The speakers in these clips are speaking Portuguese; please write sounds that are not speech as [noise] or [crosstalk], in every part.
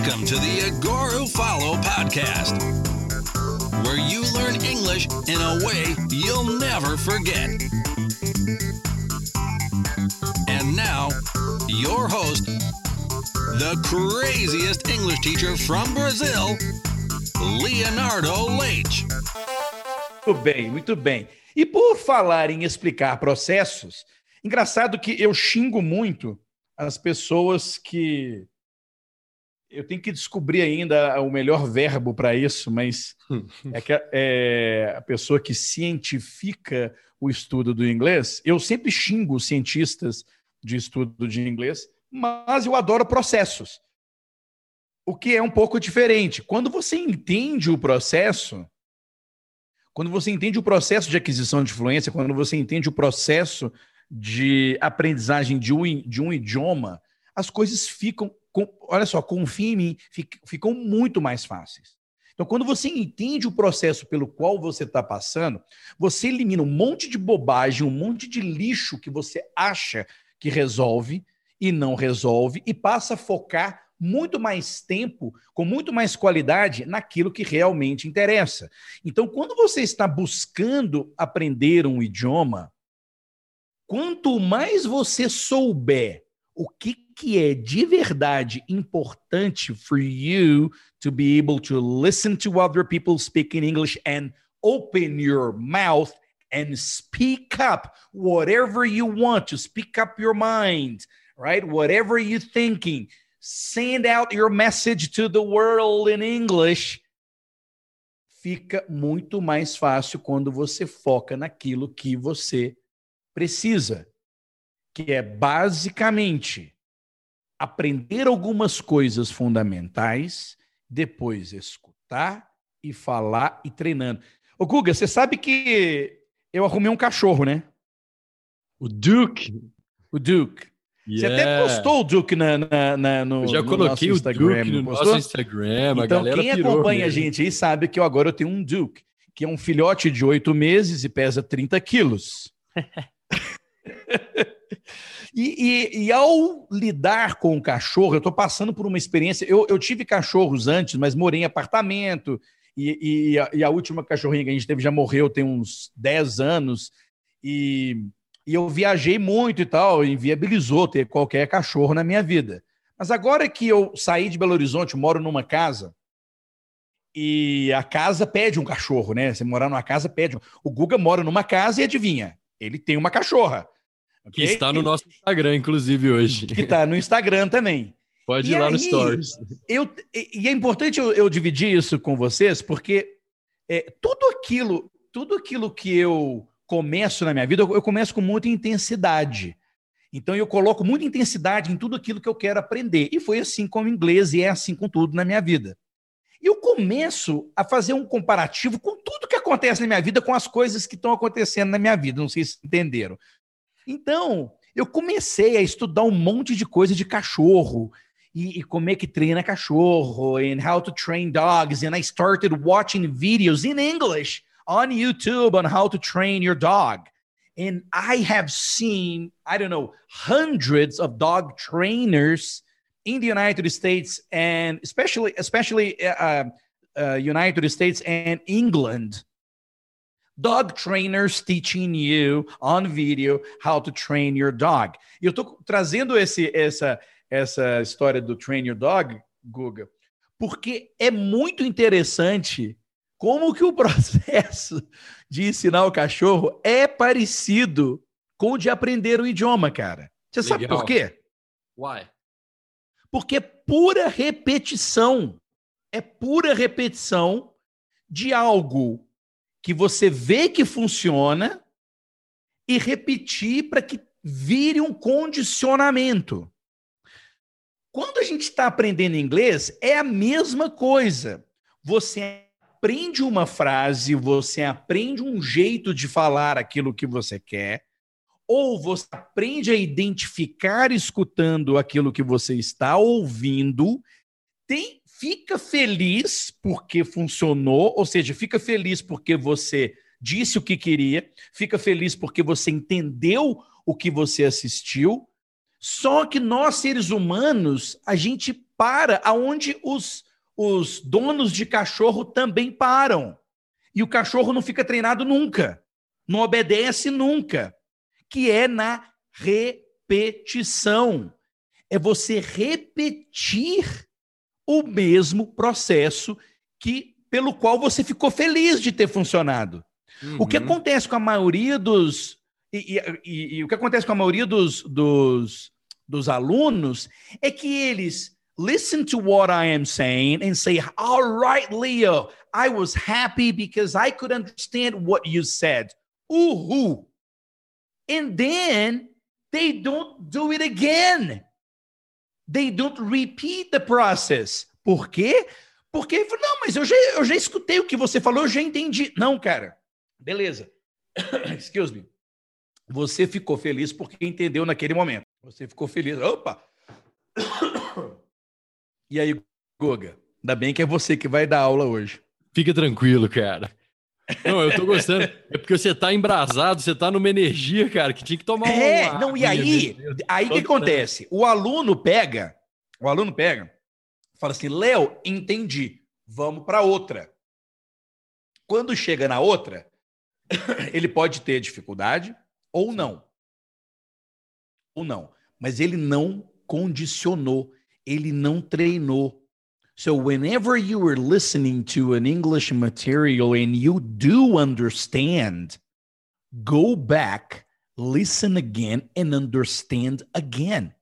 Welcome to the Agora Follow podcast, where you learn English in a way you'll never forget. And now, your host, the craziest English teacher from Brazil, Leonardo Leite. Muito bem, muito bem. E por falar em explicar processos, engraçado que eu xingo muito as pessoas que. Eu tenho que descobrir ainda o melhor verbo para isso, mas [laughs] é que é a pessoa que cientifica o estudo do inglês. Eu sempre xingo cientistas de estudo de inglês, mas eu adoro processos. O que é um pouco diferente. Quando você entende o processo, quando você entende o processo de aquisição de fluência, quando você entende o processo de aprendizagem de um, de um idioma, as coisas ficam, com, olha só, confia em mim, ficam muito mais fáceis. Então, quando você entende o processo pelo qual você está passando, você elimina um monte de bobagem, um monte de lixo que você acha que resolve e não resolve, e passa a focar muito mais tempo, com muito mais qualidade naquilo que realmente interessa. Então, quando você está buscando aprender um idioma, quanto mais você souber o que, que é de verdade importante for you to be able to listen to other people speaking English and open your mouth and speak up whatever you want to speak up your mind, right? Whatever you're thinking, send out your message to the world in English. Fica muito mais fácil quando você foca naquilo que você precisa, que é basicamente aprender algumas coisas fundamentais, depois escutar e falar e treinando. Ô Guga, você sabe que eu arrumei um cachorro, né? O Duke. O Duke. Yeah. Você até postou o Duke na, na, na no, eu já no coloquei o Instagram, Duke no nosso Instagram. Então, quem acompanha a gente aí sabe que eu agora eu tenho um Duke, que é um filhote de oito meses e pesa 30 quilos. [laughs] e, e, e, ao lidar com o cachorro, eu estou passando por uma experiência. Eu, eu tive cachorros antes, mas morei em apartamento. E, e, a, a, última cachorrinha que a gente teve já morreu tem uns 10 anos. E, eu viajei muito e tal, inviabilizou ter qualquer cachorro na minha vida. Mas agora que eu saí de Belo Horizonte, moro numa casa, e a casa pede um cachorro, né? Você morar numa casa pede. O Guga mora numa casa e adivinha, ele tem uma cachorra. Okay? Que está no nosso Instagram, inclusive, hoje. Que está no Instagram também. Pode e ir lá aí, no Stories. Eu, e é importante eu, eu dividir isso com vocês, porque é, tudo aquilo, tudo aquilo que eu começo na minha vida, eu, eu começo com muita intensidade. Então eu coloco muita intensidade em tudo aquilo que eu quero aprender. E foi assim com o inglês e é assim com tudo na minha vida. E eu começo a fazer um comparativo com tudo que acontece na minha vida, com as coisas que estão acontecendo na minha vida. Não sei se entenderam. Então, eu comecei a estudar um monte de coisa de cachorro e, e como é que treina cachorro and how to train dogs and I started watching videos in English on YouTube on how to train your dog. And I have seen, I don't know, hundreds of dog trainers in the United States and especially especially uh, uh, United States and England dog trainers teaching you on video how to train your dog. E eu estou trazendo esse, essa, essa história do train your dog, Guga, porque é muito interessante como que o [laughs] processo de ensinar o cachorro é parecido com o de aprender o idioma, cara. Você Legal. sabe por quê? Why? Porque é pura repetição. É pura repetição de algo que você vê que funciona e repetir para que vire um condicionamento. Quando a gente está aprendendo inglês, é a mesma coisa. Você aprende uma frase, você aprende um jeito de falar aquilo que você quer, ou você aprende a identificar escutando aquilo que você está ouvindo, tem fica feliz porque funcionou, ou seja, fica feliz porque você disse o que queria, fica feliz porque você entendeu o que você assistiu. Só que nós, seres humanos, a gente para aonde os, os donos de cachorro também param. E o cachorro não fica treinado nunca, não obedece nunca, que é na repetição. É você repetir o mesmo processo que pelo qual você ficou feliz de ter funcionado. Uhum. O que uhum. acontece com a maioria dos e, e, e, e, o que acontece com a maioria dos, dos, dos alunos é que eles listen to what I am saying and say, All right, Leo, I was happy because I could understand what you said. Uhul. And then they don't do it again. They don't repeat the process. Por quê? Porque, não, mas eu já, eu já escutei o que você falou, eu já entendi. Não, cara. Beleza. [coughs] Excuse me. Você ficou feliz porque entendeu naquele momento. Você ficou feliz. Opa! [coughs] E aí, Goga? Ainda bem que é você que vai dar aula hoje. Fica tranquilo, cara. Não, eu tô gostando. É porque você tá embrasado, você tá numa energia, cara, que tinha que tomar É, uma não, e aí, aí que acontece? O aluno pega, o aluno pega, fala assim: Léo, entendi, vamos para outra. Quando chega na outra, [coughs] ele pode ter dificuldade ou não. Ou não. Mas ele não condicionou, ele não treinou. So, whenever you are listening to an English material and you do understand, go back, listen again, and understand again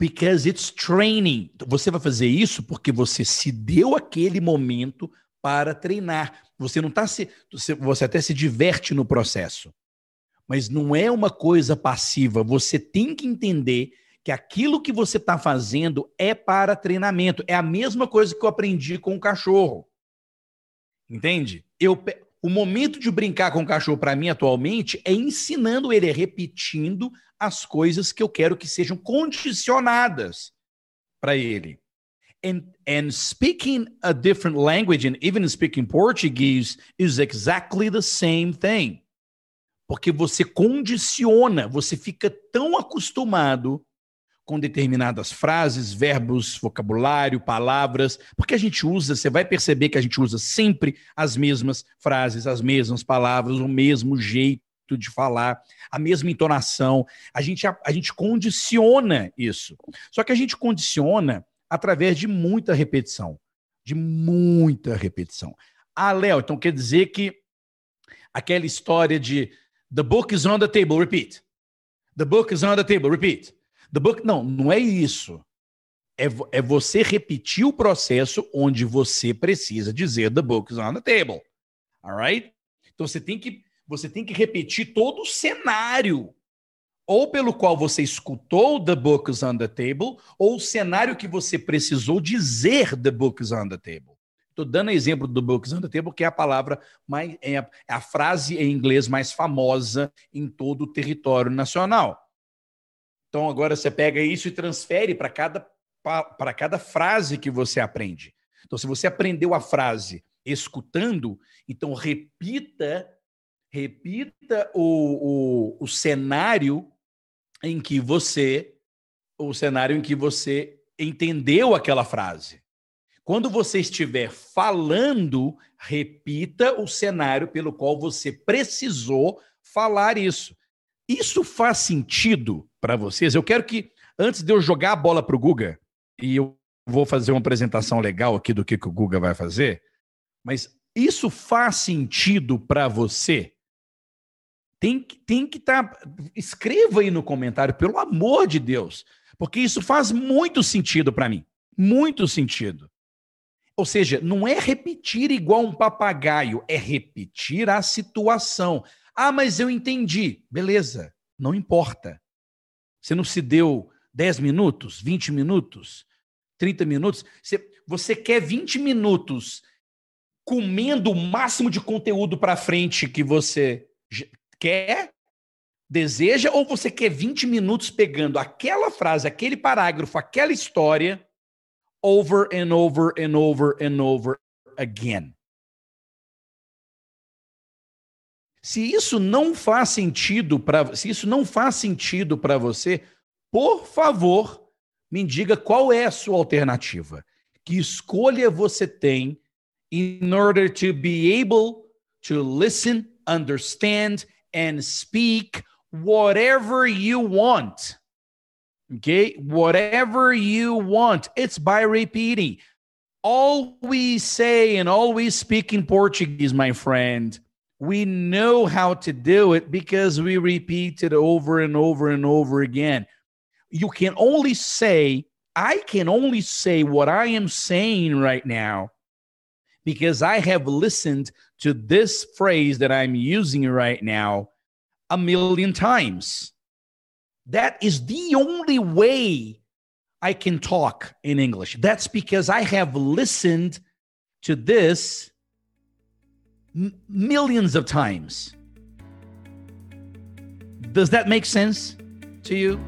because it's training. Você vai fazer isso porque você se deu aquele momento para treinar. Você não está se. Você até se diverte no processo. Mas não é uma coisa passiva. Você tem que entender que aquilo que você está fazendo é para treinamento. É a mesma coisa que eu aprendi com o cachorro. Entende? Eu, o momento de brincar com o cachorro, para mim, atualmente, é ensinando ele, é repetindo as coisas que eu quero que sejam condicionadas para ele. And, and speaking a different language, and even speaking Portuguese, is exactly the same thing. Porque você condiciona, você fica tão acostumado com determinadas frases, verbos, vocabulário, palavras, porque a gente usa, você vai perceber que a gente usa sempre as mesmas frases, as mesmas palavras, o mesmo jeito de falar, a mesma entonação. A gente, a, a gente condiciona isso. Só que a gente condiciona através de muita repetição. De muita repetição. Ah, Léo, então quer dizer que aquela história de The book is on the table, repeat. The book is on the table, repeat. The book, não, não é isso. É, é você repetir o processo onde você precisa dizer the book is on the table. Alright? Então você tem que você tem que repetir todo o cenário ou pelo qual você escutou The Book is on the Table, ou o cenário que você precisou dizer The Book is on the Table. Estou dando exemplo do Book is on the Table, que é a palavra mais é a, é a frase em inglês mais famosa em todo o território nacional. Então agora você pega isso e transfere para cada, para cada frase que você aprende. Então, se você aprendeu a frase escutando, então repita repita o, o, o cenário em que você o cenário em que você entendeu aquela frase. Quando você estiver falando, repita o cenário pelo qual você precisou falar isso. Isso faz sentido para vocês? Eu quero que, antes de eu jogar a bola para o Guga, e eu vou fazer uma apresentação legal aqui do que, que o Guga vai fazer, mas isso faz sentido para você? Tem, tem que estar. Tá, escreva aí no comentário, pelo amor de Deus, porque isso faz muito sentido para mim. Muito sentido. Ou seja, não é repetir igual um papagaio, é repetir a situação. Ah, mas eu entendi. Beleza, não importa. Você não se deu 10 minutos, 20 minutos, 30 minutos? Você, você quer 20 minutos comendo o máximo de conteúdo para frente que você quer, deseja, ou você quer 20 minutos pegando aquela frase, aquele parágrafo, aquela história, over and over and over and over again? Se isso não faz sentido para, se isso não faz sentido para você, por favor, Me diga qual é a sua alternativa. Que escolha você tem in order to be able to listen, understand, and speak whatever you want. Okay? Whatever you want. It's by repeating. Always say and always speak in Portuguese, my friend. We know how to do it because we repeat it over and over and over again. You can only say, I can only say what I am saying right now because I have listened to this phrase that I'm using right now a million times. That is the only way I can talk in English. That's because I have listened to this m- millions of times. Does that make sense to you?